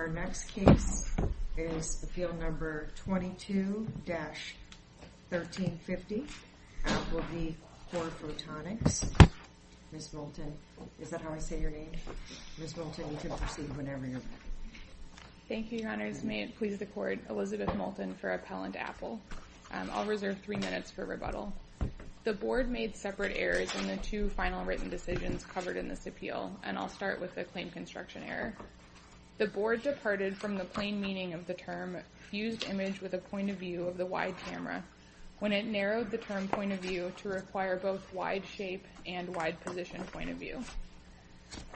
Our next case is appeal number 22-1350, Apple v. Core Photonics. Ms. Moulton, is that how I say your name? Ms. Moulton, you can proceed whenever you're ready. Thank you, Your Honors. May it please the Court, Elizabeth Moulton for Appellant Apple. Um, I'll reserve three minutes for rebuttal. The Board made separate errors in the two final written decisions covered in this appeal, and I'll start with the claim construction error. The Board departed from the plain meaning of the term fused image with a point of view of the wide camera when it narrowed the term point of view to require both wide shape and wide position point of view.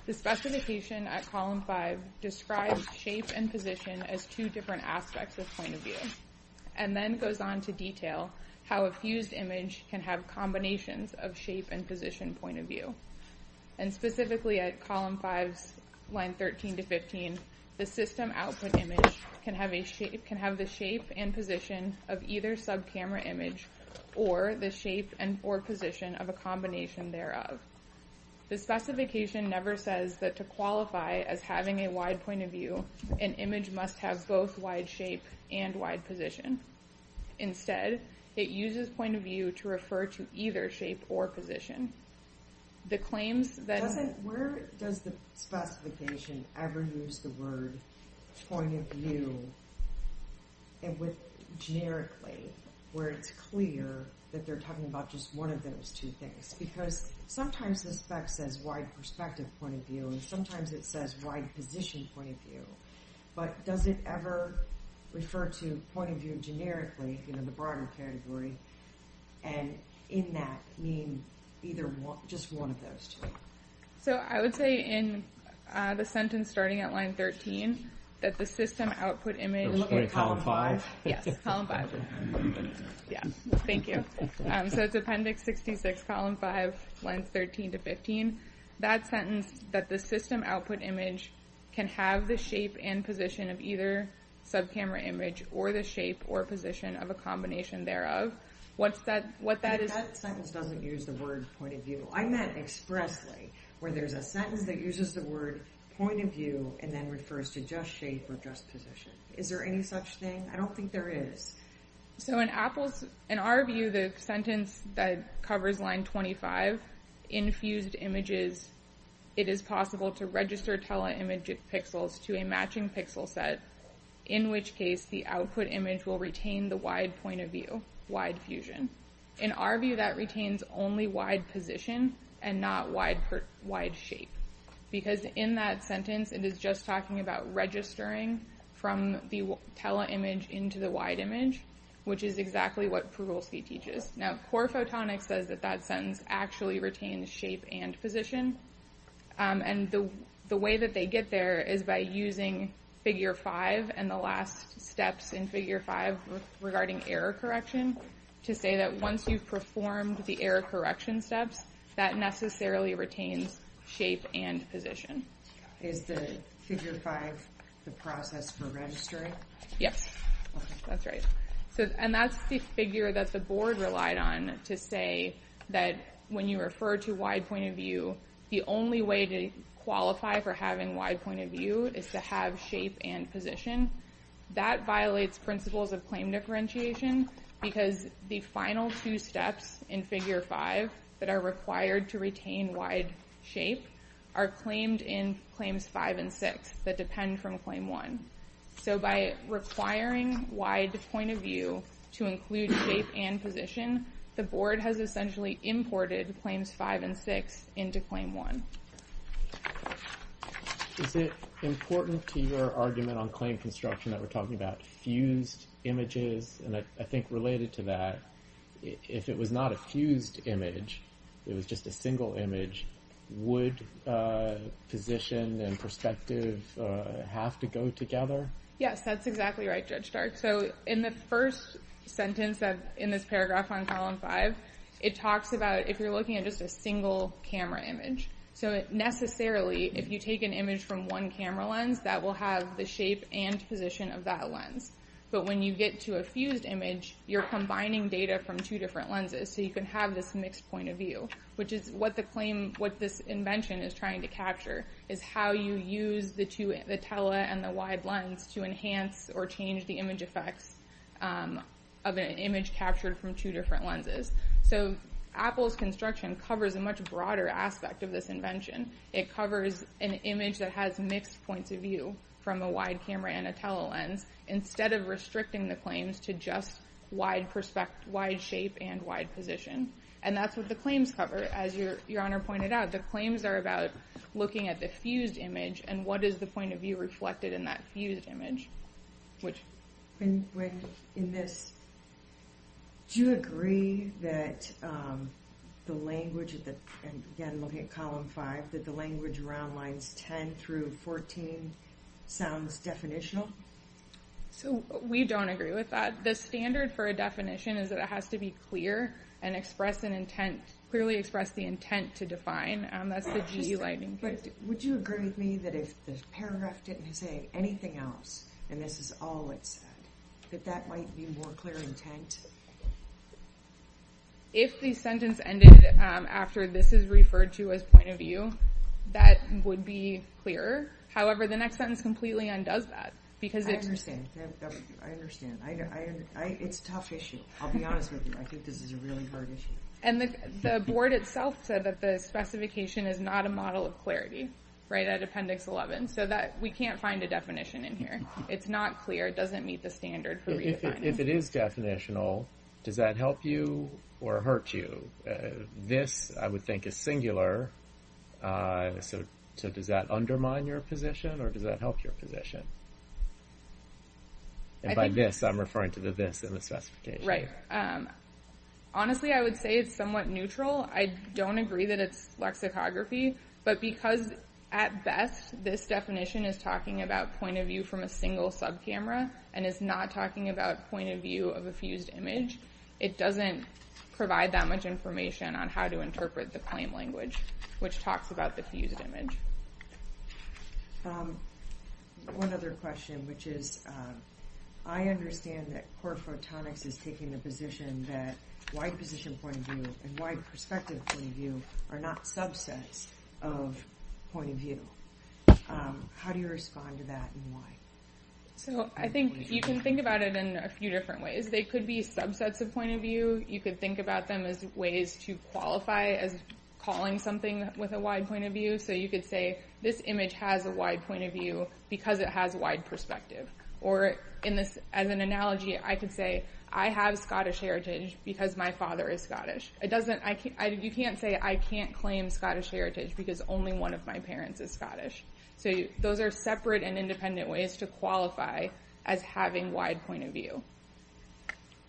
The specification at column 5 describes shape and position as two different aspects of point of view, and then goes on to detail how a fused image can have combinations of shape and position point of view. And specifically at column 5's line 13-15, the system output image can have the shape and position of either sub-camera image or the shape and or position of a combination thereof. The specification never says that to qualify as having a wide point of view, an image must have both wide shape and wide position. Instead, it uses point of view to refer to either shape or position. Where does the specification ever use the word point of view generically, where it's clear that they're talking about just one of those two things? Because sometimes the spec says wide perspective point of view, and sometimes it says wide position point of view. But does it ever refer to point of view generically, the broader category, and in that mean just one of those two? So I would say in uh, the sentence starting at line 13, that the system output image... You're looking at column 5? Yes, column 5. Yeah, Thank you. Um, so it's appendix 66, column 5, lines 13 to 15. That sentence, that the system output image can have the shape and position of either sub-camera image or the shape or position of a combination thereof. What's that what that is? That sentence doesn't use the word point of view. I meant expressly, where there's a sentence that uses the word point of view and then refers to just shape or just position. Is there any such thing? I don't think there is. So in Apple's, in our view, the sentence that covers line 25, infused images, it is possible to register tele-image pixels to a matching pixel set, in which case the output image will retain the wide point of view, wide fusion. In our view, that retains only wide position and not wide shape. Because in that sentence, it is just talking about registering from the tele-image into the wide image, which is exactly what Parulski teaches. Now, Corephotonics says that that sentence actually retains shape and position. Um, and the way that they get there is by using figure 5 and the last steps in figure 5 regarding error correction to say that once you've performed the error correction steps, that necessarily retains shape and position. Is the figure 5 the process for registering? Yes, that's right. So and that's the figure that the board relied on to say that when you refer to wide point of view, the only way to qualify for having wide point of view is to have shape and position. That violates principles of claim differentiation because the final two steps in figure 5 that are required to retain wide shape are claimed in claims 5 and 6 that depend from claim 1. So by requiring wide point of view to include shape and position, the board has essentially imported claims 5 and 6 into claim 1. Is it important to your argument on claim construction that we're talking about fused images? And I think related to that, if it was not a fused image, it was just a single image, would uh, position and perspective uh, have to go together? Yes, that's exactly right, Judge Stark. So in the first sentence in this paragraph on column 5, it talks about if you're looking at just a single camera image. So necessarily, if you take an image from one camera lens, that will have the shape and position of that lens. But when you get to a fused image, you're combining data from two different lenses, so you can have this mixed point of view, which is what the claim, what this invention is trying to capture, is how you use the tele and the wide lens to enhance or change the image effects um, of an image captured from two different lenses. So Apple's construction covers a much broader aspect of this invention. It covers an image that has mixed points of view from a wide camera and a tele lens, instead of restricting the claims to just wide shape and wide position. And that's what the claims cover, as Your Honor pointed out. The claims are about looking at the fused image and what is the point of view reflected in that fused image. Which in this, do you agree that um, the language, at the and again looking at column 5, that the language around lines 10 through 14 sounds definitional? So we don't agree with that. The standard for a definition is that it has to be clear and express an intent, clearly express the intent to define. Um, that's the GE lighting case. But would you agree with me that if the paragraph didn't say anything else, and this is all it said, that that might be more clear intent? If the sentence ended um, after this is referred to as point of view, that would be clearer. However, the next sentence completely undoes that. Because I understand. I understand. It's a tough issue. I'll be honest with you. I think this is a really hard issue. And the board itself said that the specification is not a model of clarity, right, at Appendix 11. So that we can't find a definition in here. It's not clear. It doesn't meet the standard for redefining. If it is definitional, does that help you or hurt you? Uh, this, I would think, is singular. Uh, so so does that undermine your position, or does that help your position? And by this, I'm referring to the this in the specification. Right. Um, honestly, I would say it's somewhat neutral. I don't agree that it's lexicography. But because, at best, this definition is talking about point of view from a single sub-camera and is not talking about point of view of a fused image, it doesn't provide that much information on how to interpret the claim language, which talks about the fused image. Um, one other question, which is, um, I understand that Corephotonics is taking the position that wide position point of view and wide perspective point of view are not subsets of point of view. Um, how do you respond to that, and why? So I think you can think about it in a few different ways. They could be subsets of point of view. You could think about them as ways to qualify as calling something with a wide point of view. So you could say, this image has a wide point of view because it has wide perspective. Or, in this, as an analogy, I could say, I have Scottish heritage because my father is Scottish. It doesn't. I can't. You can't say, I can't claim Scottish heritage because only one of my parents is Scottish. So those are separate and independent ways to qualify as having wide point of view.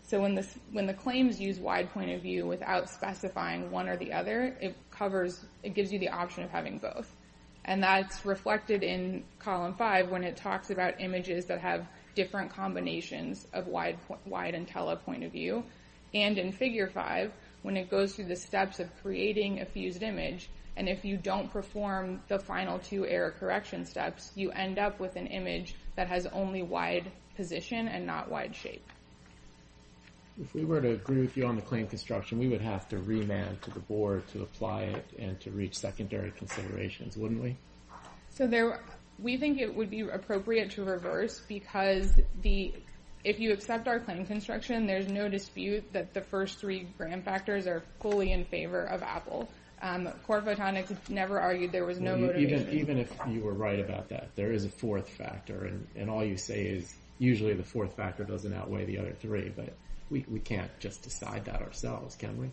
So when the claims use wide point of view without specifying one or the other, it covers, it gives you the option of having both. And that's reflected in column 5 when it talks about images that have different combinations of wide wide and tele point of view. And in figure 5, when it goes through the steps of creating a fused image, and if you don't perform the final two error correction steps, you end up with an image that has only wide position and not wide shape. If we were to agree with you on the claim construction, we would have to remand to the board to apply it and to reach secondary considerations, wouldn't we? So we think it would be appropriate to reverse because if you accept our claim construction, there's no dispute that the first three Graham factors are fully in favor of Apple. Um, Corephotonics never argued there was no motivation. Even if you were right about that, there is a fourth factor. And all you say is, usually the fourth factor doesn't outweigh the other three. But we can't just decide that ourselves, can we?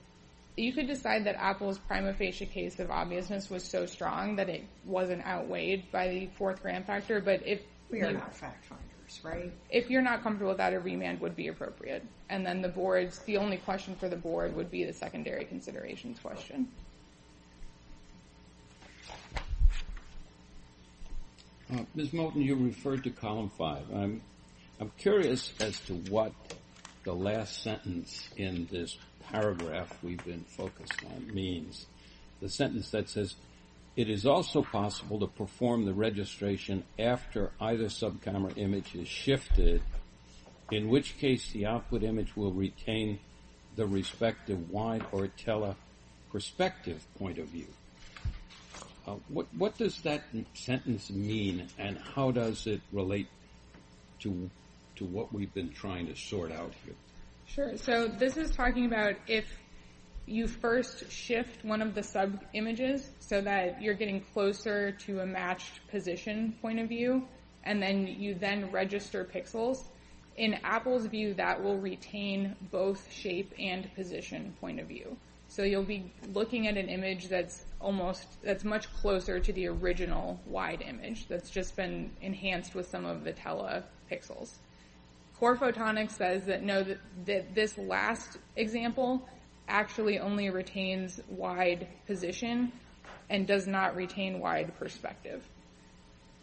You could decide that Apple's prima facie case of obviousness was so strong that it wasn't outweighed by the fourth Graham factor. But if... We are not fact finders, right? If you're not comfortable with that, a remand would be appropriate. And then the board's... the only question for the board would be the secondary considerations question. Ms. Moulton, you referred to column 5. I'm curious as to what the last sentence in this paragraph we've been focused on means. The sentence that says, it is also possible to perform the registration after either sub-camera image is shifted in which case the output image will retain the respective wide or tele perspective point of view. Uh, what does that sentence mean, and how does it relate to what we've been trying to sort out here? Sure. So this is talking about if you first shift one of the sub-images so that you're getting closer to a matched position point of view, and then you then register pixels. In Apple's view, that will retain both shape and position point of view. So you'll be looking at an image that's almost, that's much closer to the original wide image that's just been enhanced with some of the telepixels. Corephotonics says that this last example actually only retains wide position and does not retain wide perspective.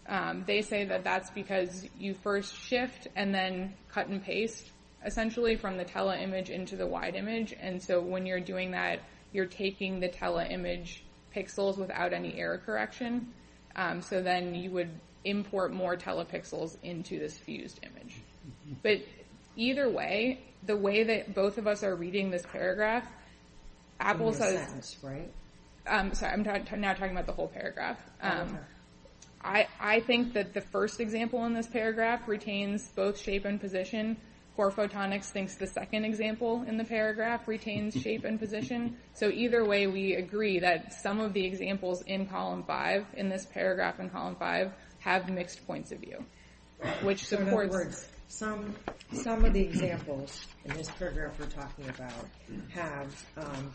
Um, they say that that's because you first shift and then cut and paste, essentially, from the tele-image into the wide image, and so when you're doing that, you're taking the tele-image pixels without any error correction, um, so then you would import more telepixels into this fused image. But either way, the way that both of us are reading this paragraph, Apple says... Sentence, right? Um, sorry, I'm now talking about the whole paragraph. Oh, um, I I think that the first example in this paragraph retains both shape and position. Corephotonics thinks the second example in the paragraph retains shape and position. So either way, we agree that some of the examples in column 5, in this paragraph in column 5, have mixed points of view, which supports... So in other words, some of the examples in this paragraph we're talking about have... Um,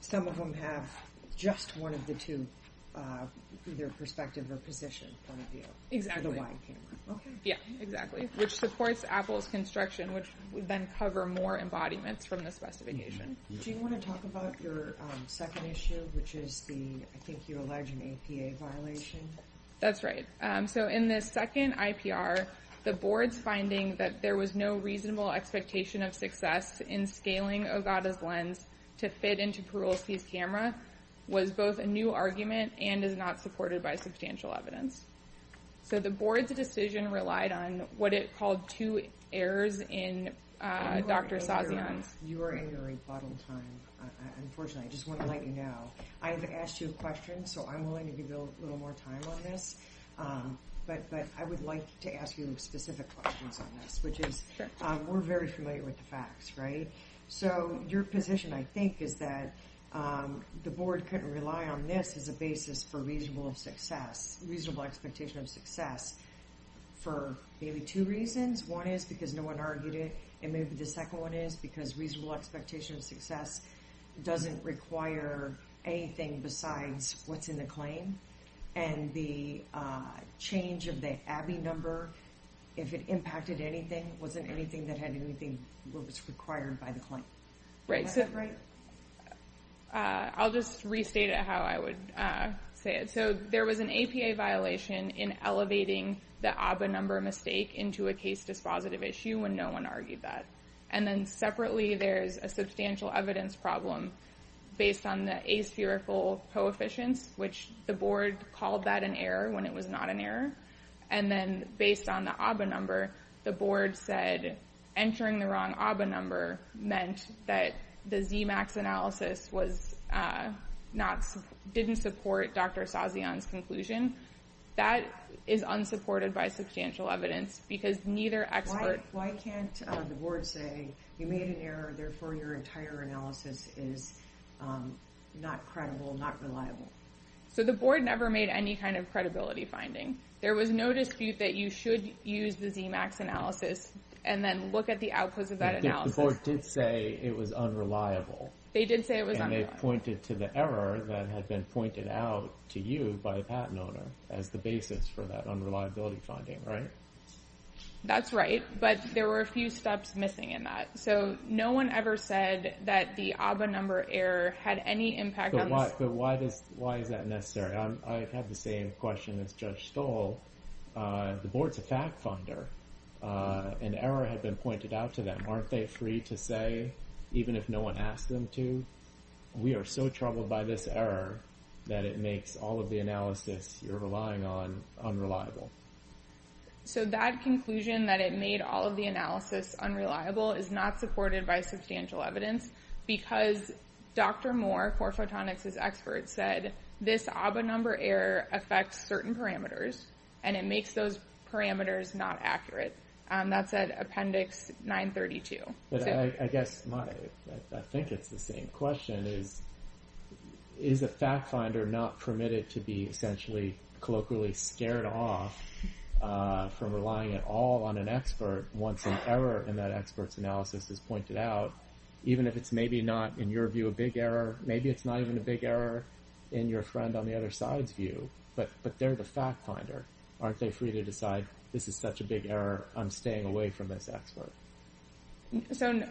some of them have just one of the two, Uh, either perspective or position point of view. Exactly. For the wide camera. Okay. Yeah, exactly. Which supports Apple's construction, which would then cover more embodiments from the specification. Mm-hmm. Do you want to talk about your um, second issue, which is the, I think you allege an APA violation? That's right. Um, so in this second IPR, the board's finding that there was no reasonable expectation of success in scaling Ogata's lens to fit into Parulski's camera was both a new argument and is not supported by substantial evidence. So the board's decision relied on what it called two errors in uh, Dr. Sasian's... You are in your rebuttal time. Unfortunately, I just want to let you know. I've asked you a question, so I'm willing to give you a little more time on this. Um, but I would like to ask you specific questions on this, which is... Um, we're very familiar with the facts, right? So your position, I think, is that Um, the board couldn't rely on this as a basis for reasonable success, reasonable expectation of success, for maybe two reasons. One is because no one argued it, and maybe the second one is because reasonable expectation of success doesn't require anything besides what's in the claim. And the uh, change of the Abbe number, if it impacted anything, wasn't anything that had anything that was required by the claim. Right, right. Is? I'll just restate it how I would uh, say it. So there was an APA violation in elevating the Abbe number mistake into a case dispositive issue when no one argued that. And then separately, there's a substantial evidence problem based on the aspherical coefficients, which the board called that an error when it was not an error. And then based on the Abbe number, the board said entering the wrong Abbe number meant that the Zemax analysis uh, didn't support Dr. Sasian's conclusion. That is unsupported by substantial evidence because neither expert... Why can't uh, the board say you made an error, therefore your entire analysis is um, not credible, not reliable? So the board never made any kind of credibility finding. There was no dispute that you should use the Zemax analysis and then look at the outputs of that analysis. The board did say it was unreliable. They did say it was unreliable. And they pointed to the error that had been pointed out to you by the patent owner as the basis for that unreliability finding, right? That's right, but there were a few steps missing in that. So no one ever said that the Abbe number error had any impact on... But why is that necessary? I have the same question as Judge Stoll. Uh, the board's a fact finder. Uh, an error had been pointed out to them. Aren't they free to say, even if no one asked them to, we are so troubled by this error that it makes all of the analysis you're relying on unreliable? So that conclusion that it made all of the analysis unreliable is not supported by substantial evidence because Dr. Moore, Corephotonics' expert, said this Abbe number error affects certain parameters and it makes those parameters not accurate. Um, that's at Appendix 932. But I guess my, I think it's the same question. Is is a fact finder not permitted to be essentially colloquially scared off uh, from relying at all on an expert once an error in that expert's analysis is pointed out, even if it's maybe not, in your view, a big error, maybe it's not even a big error in your friend on the other side's view, but they're the fact finder. Aren't they free to decide this is such a big error, I'm staying away from this expert? So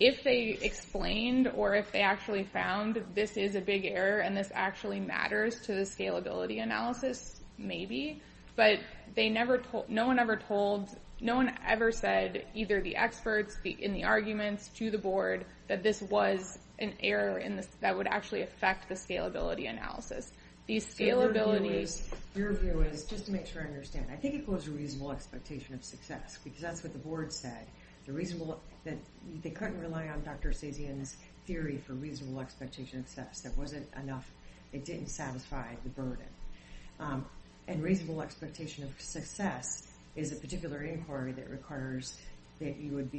if they explained or if they actually found this is a big error and this actually matters to the scalability analysis, maybe. But they never told no one ever told, no one ever said, either the experts in the arguments to the board, that this was an error that would actually affect the scalability analysis. The scalability... Your view is, just to make sure I understand, I think it goes to reasonable expectation of success because that's what the board said. That they couldn't rely on Dr. Sasian's theory for reasonable expectation of success. That wasn't enough. It didn't satisfy the burden. Um, and reasonable expectation of success is a particular inquiry that requires that you would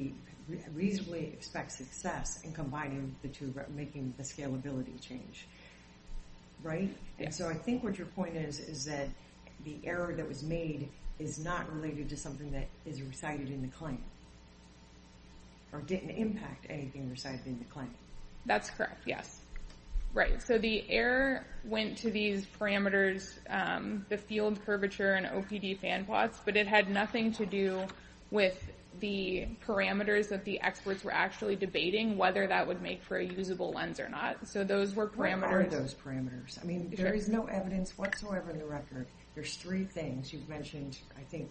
reasonably expect success in combining the two, making the scalability change. Right? And so I think what your point is, is that the error that was made is not related to something that is recited in the claim. Or didn't impact anything recited in the claim. That's correct, yes. Right, so the error went to these parameters, um, the field curvature and OPD fan plots, but it had nothing to do with the parameters that the experts were actually debating, whether that would make for a usable lens or not. So those were parameters... What are those parameters? I mean, there is no evidence whatsoever in the record. There's three things. You've mentioned, I think,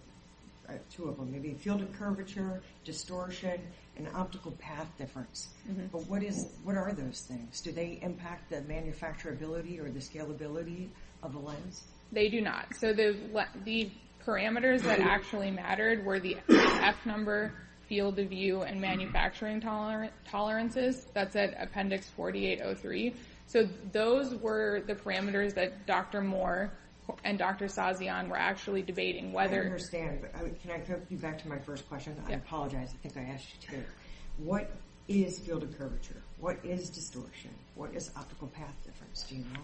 uh, two of them. Maybe field of curvature, distortion, and optical path difference. Mm-hmm. But what are those things? Do they impact the manufacturability or the scalability of a lens? They do not. So the parameters that actually mattered were the F number, field of view, and manufacturing tolerances. That's at Appendix 4803. So those were the parameters that Dr. Moore and Dr. Sasian were actually debating. I understand, but can I go back to my first question? I apologize, I think I asked you to. What is field of curvature? What is distortion? What is optical path difference? Do you know?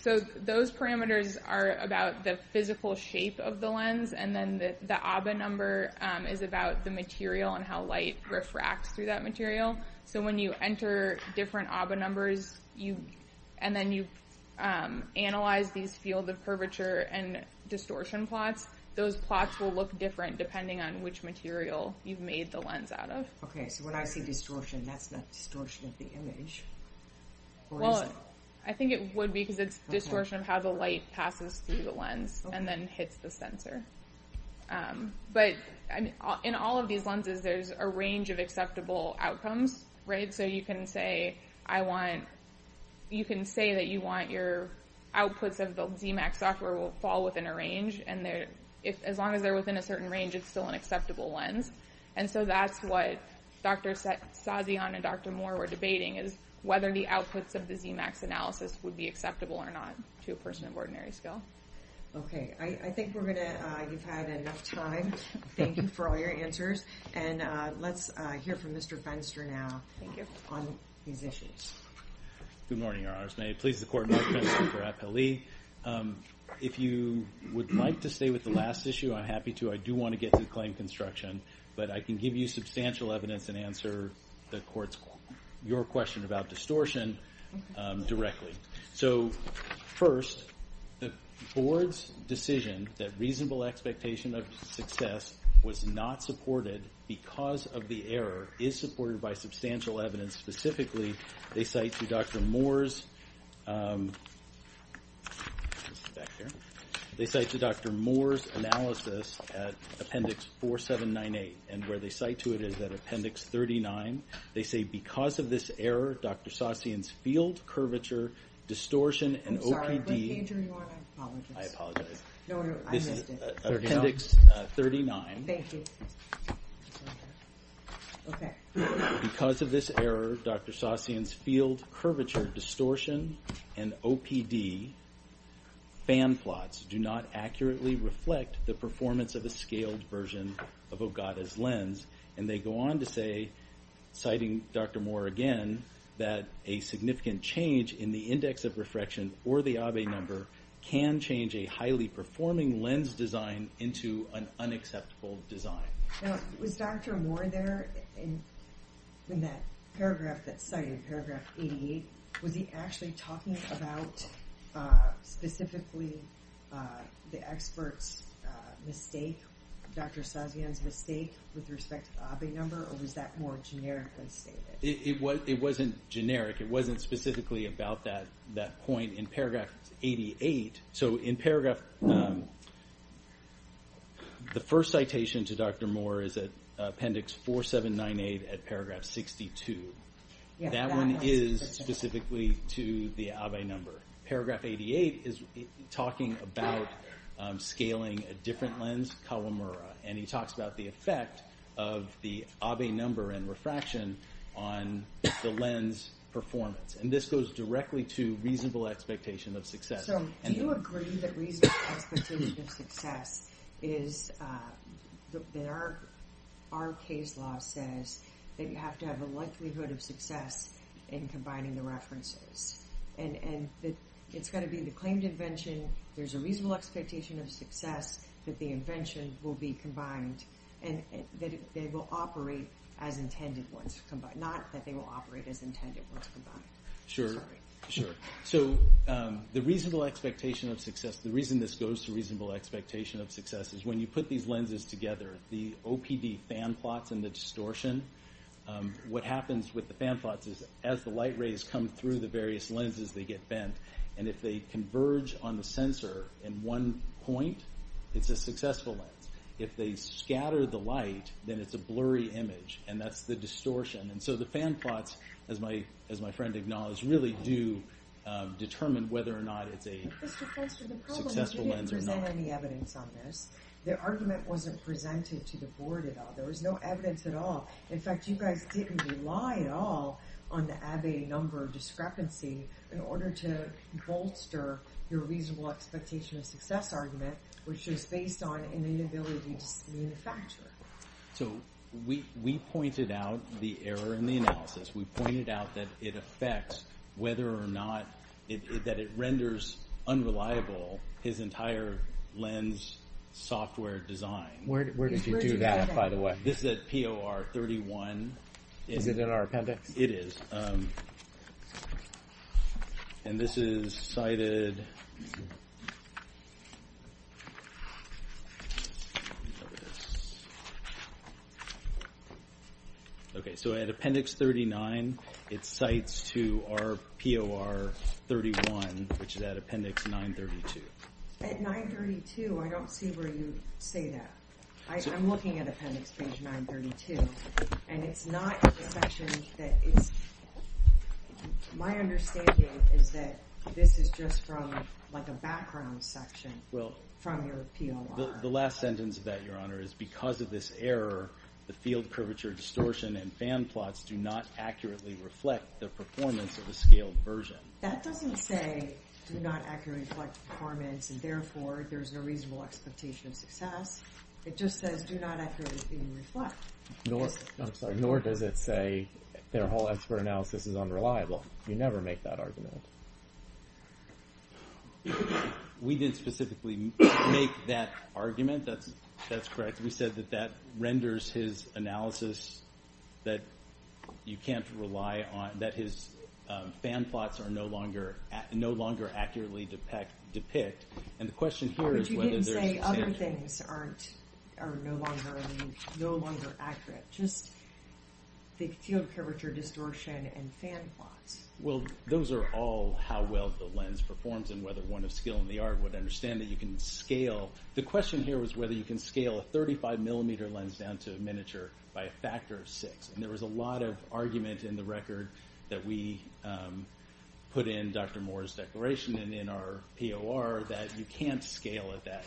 So those parameters are about the physical shape of the lens, and then the Abbe number um, is about the material and how light refracts through that material. So when you enter different Abbe numbers, you and then you um, analyze these field of curvature and distortion plots, those plots will look different depending on which material you've made the lens out of. Okay, so when I say distortion, that's not distortion of the image? Well, I think it would be because it's distortion of how the light passes through the lens and then hits the sensor. Um, but in all of these lenses, there's a range of acceptable outcomes, right? So you can say I want you can say that you want your outputs of the Zemax software will fall within a range, and as long as they're within a certain range, it's still an acceptable lens. And so that's what Dr. Sasian and Dr. Moore were debating, is whether the outputs of the Zemax analysis would be acceptable or not to a person of ordinary skill. Okay, I think we're going to, uh, you've had enough time. Thank you for all your answers. And uh, let's uh, hear from Mr. Fenster now on these issues. Good morning, Your Honors. May it please the Court, Mark Fenster for Appellee. Um, If you would like to stay with the last issue, I'm happy to. I do want to get to claim construction, but I can give you substantial evidence and answer the court's your question about distortion um, directly. So first, the Board's decision that reasonable expectation of success was not supported because of the error is supported by substantial evidence. Specifically, they cite to Dr. Moore's um, analysis at Appendix 4798, and where they cite to it is at Appendix 39. They say because of this error, Dr. Sasian's field curvature, distortion, and OPD... I'm sorry, what page are you on? I apologize. I apologize. No, no, I This missed it. uh, 39. Appendix uh, 39. Thank you. Okay. Because of this error, Dr. Sasian's field curvature distortion and OPD fan plots do not accurately reflect the performance of a scaled version of Ogata's lens. And they go on to say, citing Dr. Moore again, that a significant change in the index of refraction or the Abbe number can change a highly performing lens design into an unacceptable design. Now, was Dr. Moore there in, that paragraph that's cited, paragraph 88? Was he actually talking about specifically uh, the expert's uh, mistake, Dr. Sasian's mistake with respect to the Abbe number, or was that more generically stated? It, it was. It wasn't generic. It wasn't specifically about that that point in paragraph 88. So in paragraph, um, the first citation to Dr. Moore is at appendix 4798 at paragraph 62. Yeah, that, one is specifically to the Abbe number. Paragraph 88 is talking about um, scaling a different lens, Kawamura, and he talks about the effect of the Abbe number and refraction on the lens performance. And this goes directly to reasonable expectation of success. So, do you agree that reasonable expectation of success is uh, that our our case law says that you have to have a likelihood of success in combining the references, and and that it's got to be the claimed invention. There's a reasonable expectation of success that the invention will be combined, and, that it, they will operate as intended once combined. Not that they will operate as intended once combined. Sure. So um, the reasonable expectation of success, the reason this goes to reasonable expectation of success is when you put these lenses together, the OPD fan plots and the distortion, um, what happens with the fan plots is as the light rays come through the various lenses, they get bent. And if they converge on the sensor in one point, it's a successful lens. If they scatter the light, then it's a blurry image, and that's the distortion. And so the fan plots, as my as my friend acknowledged, really do um, determine whether or not it's a successful lens or not. Mr. Fenster, the problem is you didn't present any evidence on this. The argument wasn't presented to the board at all. There was no evidence at all. In fact, you guys didn't rely at all on the Abbe number discrepancy in order to bolster your reasonable expectation of success argument, which is based on an inability to manufacture. So we we pointed out the error in the analysis. We pointed out that it affects whether or not it, it- that it renders unreliable his entire lens software design. Where, where did you Where'd do that, that? by the way? This is at POR 31. Is it in our appendix? It is. Um, and this is cited. Okay, so at Appendix 39, it cites to our POR 31, which is at Appendix 932. At 932, I don't see where you say that. I'm looking at appendix page 932, and it's not the section that it's, my understanding is that this is just from like a background section Well, from your POR. the last sentence of that, Your Honor, is because of this error, the field curvature distortion and fan plots do not accurately reflect the performance of the scaled version. That doesn't say do not accurately reflect performance and therefore there's no reasonable expectation of success. It just says do not accurately reflect. Nor, I'm sorry, nor does it say their whole expert analysis is unreliable. You never make that argument. We didn't specifically make that argument. That's that's correct. We said that that renders his analysis that you can't rely on that his um, fan plots are no longer no longer accurately depict depict. And the question here But you whether didn't there's say other things aren't are no longer no longer accurate. Just the field curvature distortion and fan plots. Well, those are all how well the lens performs and whether one of skill in the art would understand that you can scale. The question here was whether you can scale a 35 millimeter lens down to a miniature by a factor of six. And there was a lot of argument in the record that we um, put in Dr. Moore's declaration and in our POR that you can't scale it that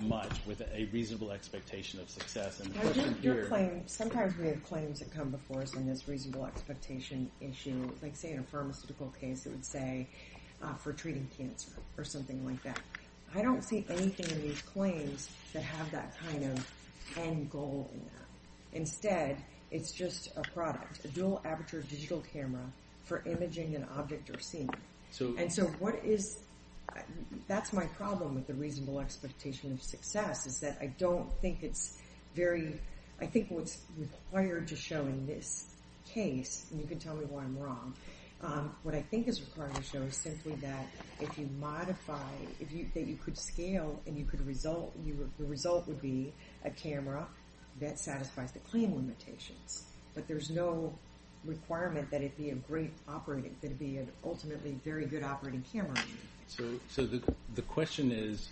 much with a reasonable expectation of success. And the question Your here... claim, sometimes we have claims that come before us on this reasonable expectation issue. Like say in a pharmaceutical case, it would say uh, for treating cancer or something like that. I don't see anything in these claims that have that kind of end goal in that. Instead, it's just a product, a dual aperture digital camera for imaging an object or scene. And so what is, that's my problem with the reasonable expectation of success is that I don't think it's very, I think what's required to show in this case, and you can tell me why I'm wrong, um, what I think is required to show is simply that if you modify, that you could scale and you could result, the result would be a camera that satisfies the claim limitations. But there's no requirement that it be a great operating, that it be an ultimately very good operating camera. So the question is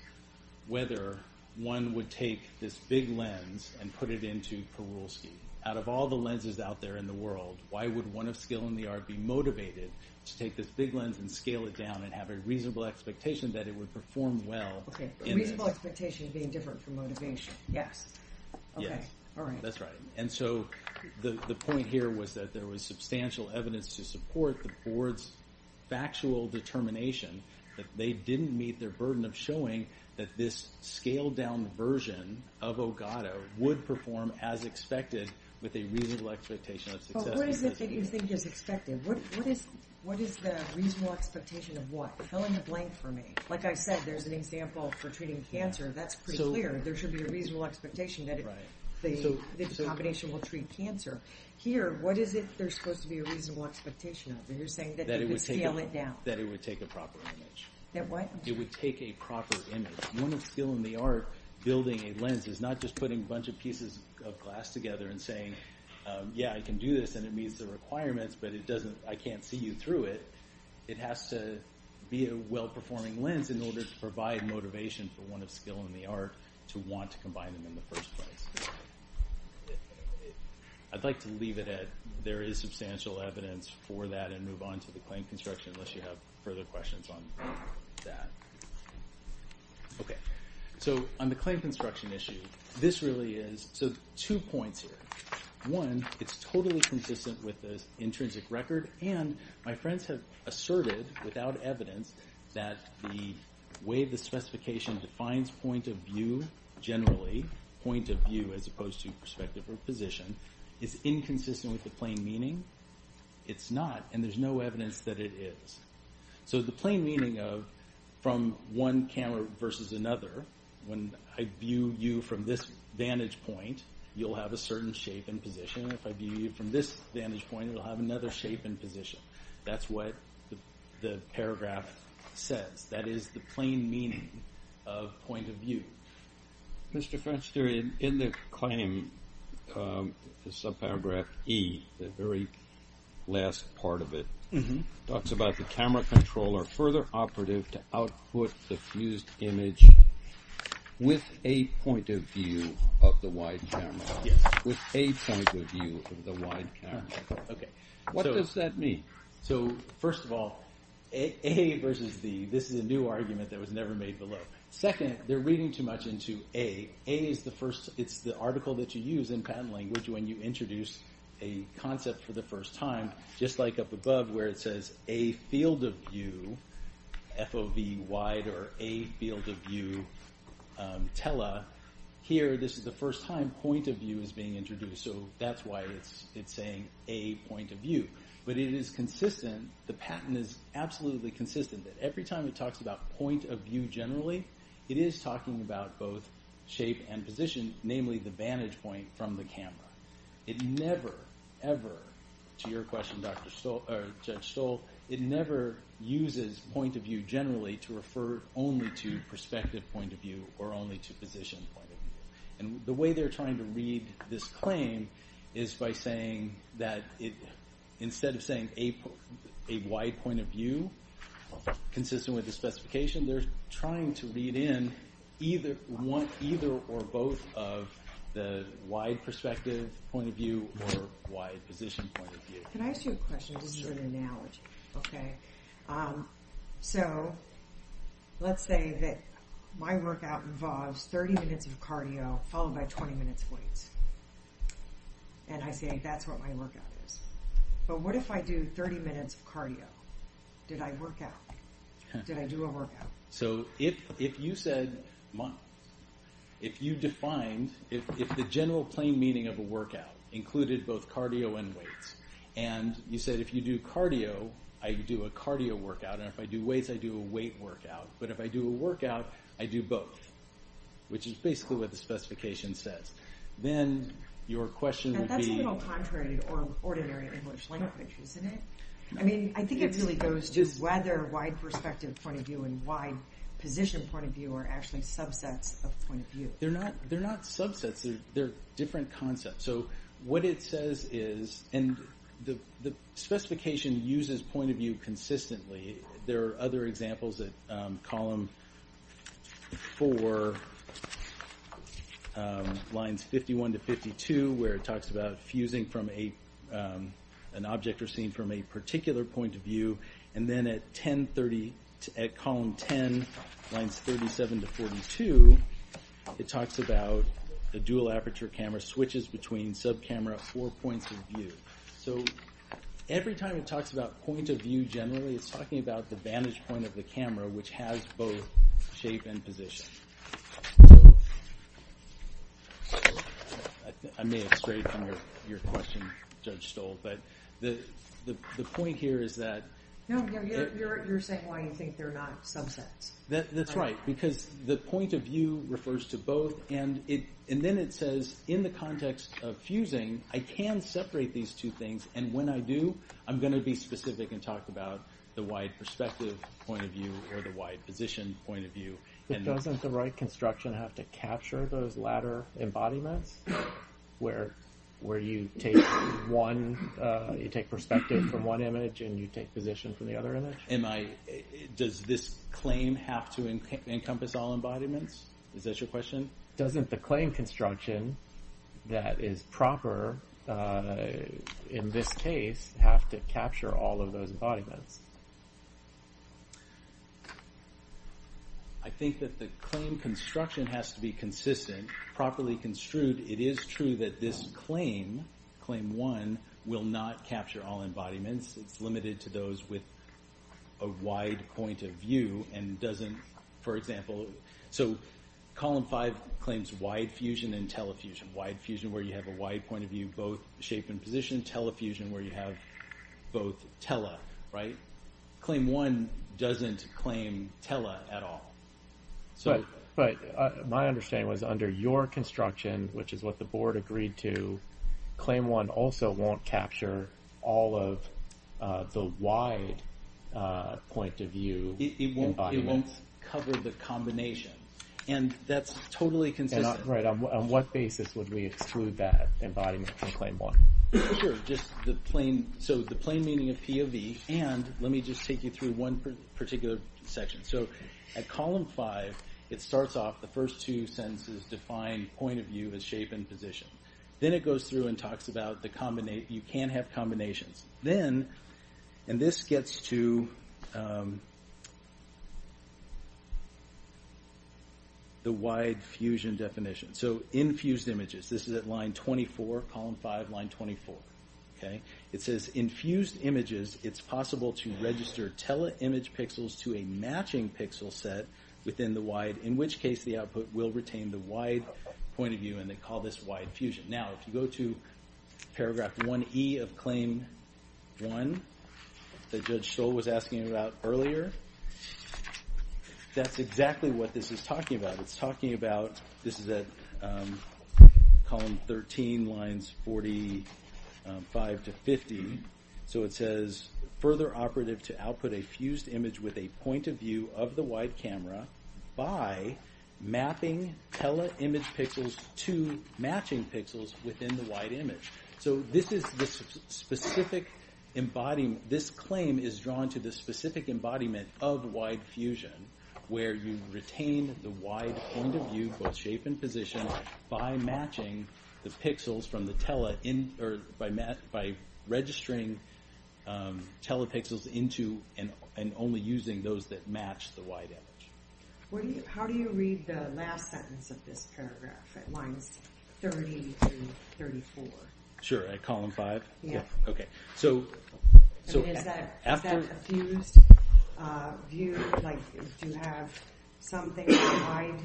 whether one would take this big lens and put it into Parulski. Out of all the lenses out there in the world, why would one of skill in the art be motivated to take this big lens and scale it down and have a reasonable expectation that it would perform well? Okay, reasonable expectation being different from motivation. Yes. Okay, all right. That's right. And so the point here was that there was substantial evidence to support the board's factual determination that they didn't meet their burden of showing that this scaled down version of Ogata would perform as expected with a reasonable expectation of success. But what is it that you think is expected? What is the reasonable expectation of what? Fill in the blank for me. Like I said, there's an example for treating cancer. That's pretty clear. There should be a reasonable expectation that the combination will treat cancer. Here, what is it there's supposed to be a reasonable expectation of? You're saying that they would scale it down. That it would take a proper image. That what? It would take a proper image. One of skill in the art building a lens is not just putting a bunch of pieces of glass together and saying, um, yeah, I can do this and it meets the requirements, but I can't see you through it. It has to be a well-performing lens in order to provide motivation for one of skill in the art to want to combine them in the first place. I'd like to leave it at there is substantial evidence for that and move on to the claim construction unless you have further questions on that. Okay. So on the claim construction issue, this really is, so two points here. One, it's totally consistent with the intrinsic record and my friends have asserted without evidence that the way the specification defines point of view generally, point of view as opposed to perspective or position, is inconsistent with the plain meaning. It's not and there's no evidence that it is. So the plain meaning of from one camera versus another, when I view you from this vantage point, you'll have a certain shape and position. If I view you from this vantage point, it'll have another shape and position. That's what the paragraph says. That is the plain meaning of point of view. Mr. Fenster, in the claim, Um, subparagraph E, the very last part of it, mm-hmm. talks about the camera controller further operative to output the fused image with a point of view of the wide camera. Yes. With a point of view of the wide camera. Okay. What does that mean? So first of all, A versus the, this is a new argument that was never made below. Second, they're reading too much into A. A is the first, it's the article that you use in patent language when you introduce a concept for the first time, just like up above where it says a field of view, FOV wide or a field of view, um, tele. Here, this is the first time point of view is being introduced. So that's why it's saying a point of view. But it is consistent, the patent is absolutely consistent that every time it talks about point of view generally, it is talking about both shape and position, namely the vantage point from the camera. It never, ever, to your question, Judge Stoll, it never uses point of view generally to refer only to perspective point of view or only to position point of view. And the way they're trying to read this claim is by saying that instead of saying a wide point of view, consistent with the specification, they're trying to read in either one either or both of the wide perspective point of view or wide position point of view. Can I ask you a question? This is an analogy. Okay? Um, so, let's say that my workout involves 30 minutes of cardio followed by 20 minutes of weights. And I say that's what my workout is. But what if I do 30 minutes of cardio? Did I work out? Did I do a workout? So if if you said, if you defined, if, if the general plain meaning of a workout included both cardio and weights, and you said if you do cardio, I do a cardio workout, and if I do weights, I do a weight workout. But if I do a workout, I do both, which is basically what the specification says. Then your question would that's a little contrary to ordinary English language, isn't it? I mean, I think it really goes to whether wide perspective point of view and wide position point of view are actually subsets of point of view. They're not. They're not subsets. They're they're different concepts. So what it says is, and the the specification uses point of view consistently. There are other examples at um, column four, um, lines 51 to 52, where it talks about fusing from a um, an object or scene from a particular point of view, and then at 1030 at column 10, lines 37 to 42, it talks about a dual aperture camera switches between sub-camera four points of view. So every time it talks about point of view generally, it's talking about the vantage point of the camera, which has both shape and position. I, may have strayed from your, your question, Judge Stoll, but the, the, the point here is that No, no, you're, you're, you're saying why you think they're not subsets. That, that's Right. right, because the point of view refers to both, and it and then it says in the context of fusing, I can separate these two things, and when I do, I'm going to be specific and talk about the wide perspective point of view or the wide position point of view. But doesn't the right construction have to capture those latter embodiments, where where you take one, uh, you take perspective from one image and you take position from the other image? am I? Does this claim have to enc- encompass all embodiments? Is that your question? Doesn't the claim construction that is proper uh, in this case have to capture all of those embodiments? I think that the claim construction has to be consistent, properly construed. It is true that this claim, claim one, will not capture all embodiments. It's limited to those with a wide point of view and doesn't, for example, so column five claims wide fusion and telefusion. Wide fusion where you have a wide point of view, both shape and position. Telefusion where you have both tele, right? Claim one doesn't claim tele at all. So But but uh, my understanding was under your construction, which is what the board agreed to, claim one also won't capture all of uh, the wide uh, point of view it, it won't it won't cover the combination, and that's totally And consistent. right, on, on what basis would we exclude that embodiment from claim one? Sure, just the plain, so the plain meaning of POV, and let me just take you through one per- particular section. So at column five, it starts off, the first two sentences define point of view as shape and position. Then it goes through and talks about the you can have combinations. Then, and this gets to, um, the wide fusion definition. So infused images, this is at line 24, column 5, line 24. Okay? It says infused images, it's possible to register tele-image pixels to a matching pixel set within the wide, in which case the output will retain the wide point of view, and they call this wide fusion. Now, if you go to paragraph 1E of claim 1 that Judge Stoll was asking about earlier, that's exactly what this is talking about. It's talking about, this is at um, column 13, lines 45 to 50. So it says, further operative to output a fused image with a point of view of the wide camera by mapping tele-image pixels to matching pixels within the wide image. So this is the specific embodiment, this claim is drawn to the specific embodiment of wide fusion where you retain the wide point of view, both shape and position, by matching the pixels from the tele in, or by registering um, telepixels into and only using those that match the wide image. How do you read the last sentence of this paragraph at lines 30 to 34? Sure, at column 5? Yeah. Okay. So Is that a fused uh, view? Like, do you have something a wide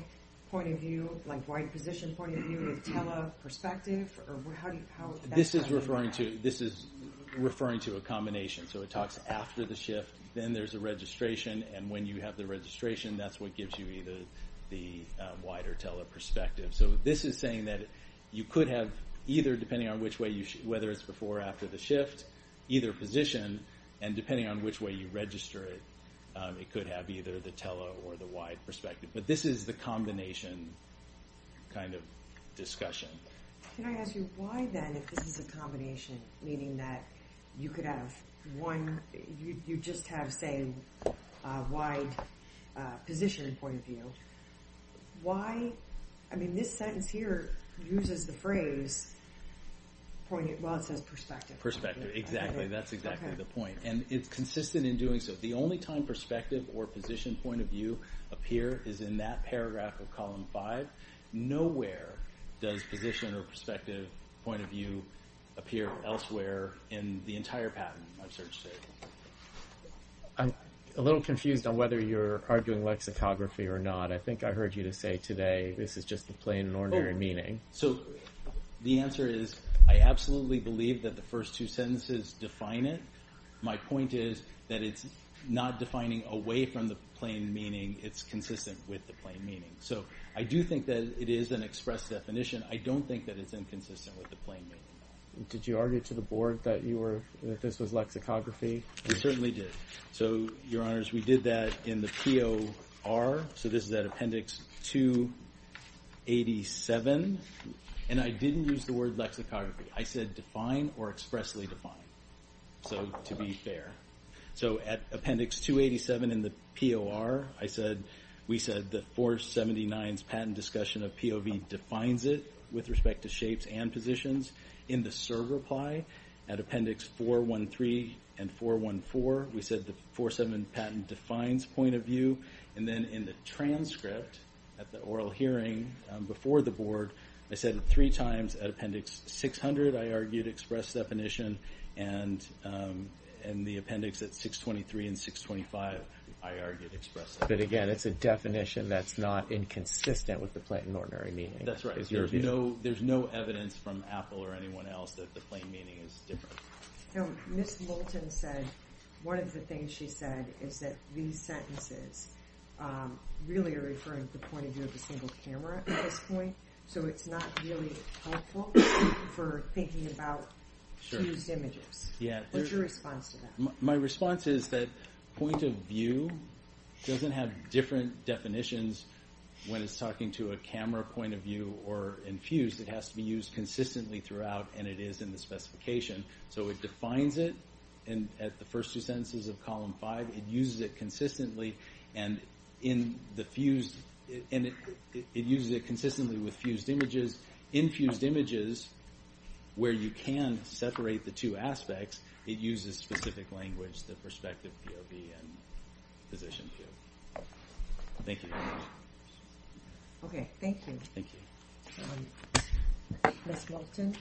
point of view, like wide position point of view with tele-perspective? Or w how do you how this is referring to a combination. So it talks after the shift, then there's a registration, and when you have the registration, that's what gives you either the um, wider tele-perspective. So this is saying that you could have either, depending on which way, you, whether it's before or after the shift, either position, and depending on which way you register it, um, it could have either the tele or the wide perspective. But this is the combination kind of discussion. Can I ask you, why then, if this is a combination, meaning that you could have one, you just have, say, a wide uh, position point of view, why, I mean, this sentence here uses the phrase, point well, it says perspective. Perspective, exactly. That's exactly the point. And it's consistent in doing so. The only time perspective or position point of view appear is in that paragraph of column 5. Nowhere does position or perspective point of view appear elsewhere in the entire patent I've searched it. I'm a little confused on whether you're arguing lexicography or not. I think I heard you to say today this is just the plain and ordinary oh. meaning. So the answer is I absolutely believe that the first two sentences define it. My point is that it's not defining away from the plain meaning. It's consistent with the plain meaning. So I do think that it is an express definition. I don't think that it's inconsistent with the plain meaning. Did you argue to the board that this was lexicography? We certainly did. So, Your Honors, we did that in the POR. So this is at Appendix 287. And I didn't use the word lexicography. I said define or expressly define. So to be fair. So at Appendix 287 in the POR, I said, we said that 479's patent discussion of POV defines it with respect to shapes and positions. In the SIR reply at Appendix 413 and 414, we said the 479 patent defines point of view. And then in the transcript at the oral hearing um, before the board, I said it three times. At Appendix 600, I argued express definition. And um, in the appendix at 623 and 625, I argued express definition. But again, it's a definition that's not inconsistent with the plain and ordinary meaning. That's right. There's no evidence from Apple or anyone else that the plain meaning is different. Now, Ms. Moulton said one of the things she said is that these sentences um, really are referring to the point of view of a single camera at this point. So it's not really helpful for thinking about fused images. What's your response to that? My response is that point of view doesn't have different definitions when it's talking to a camera point of view or infused. It has to be used consistently throughout, and it is in the specification. So it defines it at the first two sentences of Column 5. It uses it consistently. And in the fused and it it uses it consistently with fused images. In fused images, where you can separate the two aspects, it uses specific language, the perspective POV and position POV. Thank you. Okay, thank you. Thank you. Um, Ms. Moulton,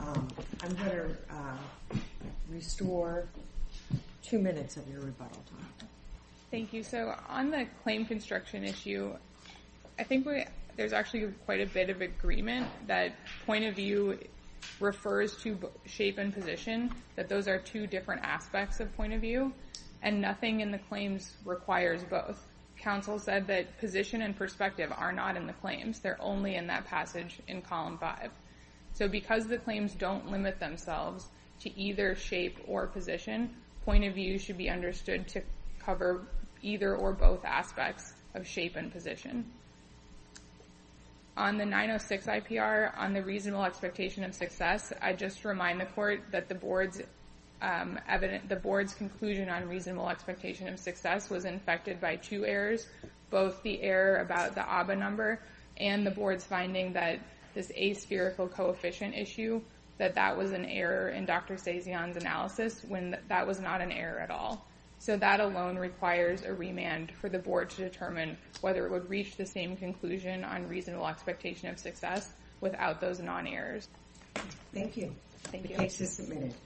um, I'm going to uh, restore two minutes of your rebuttal time. Thank you. So on the claim construction issue, I think there's actually quite a bit of agreement that point of view refers to shape and position, that those are two different aspects of point of view, and nothing in the claims requires both. Counsel said that position and perspective are not in the claims. They're only in that passage in Column 5. So because the claims don't limit themselves to either shape or position, point of view should be understood to cover either or both aspects of shape and position. On the 906 IPR, on the reasonable expectation of success, I just remind the Court that um, the Board's conclusion on reasonable expectation of success was infected by two errors, both the error about the Abbe number and the Board's finding that this aspherical coefficient issue that that was an error in Dr. Sasian's analysis when that was not an error at all. So that alone requires a remand for the board to determine whether it would reach the same conclusion on reasonable expectation of success without those non-errors. Thank you. Thank The case is submitted.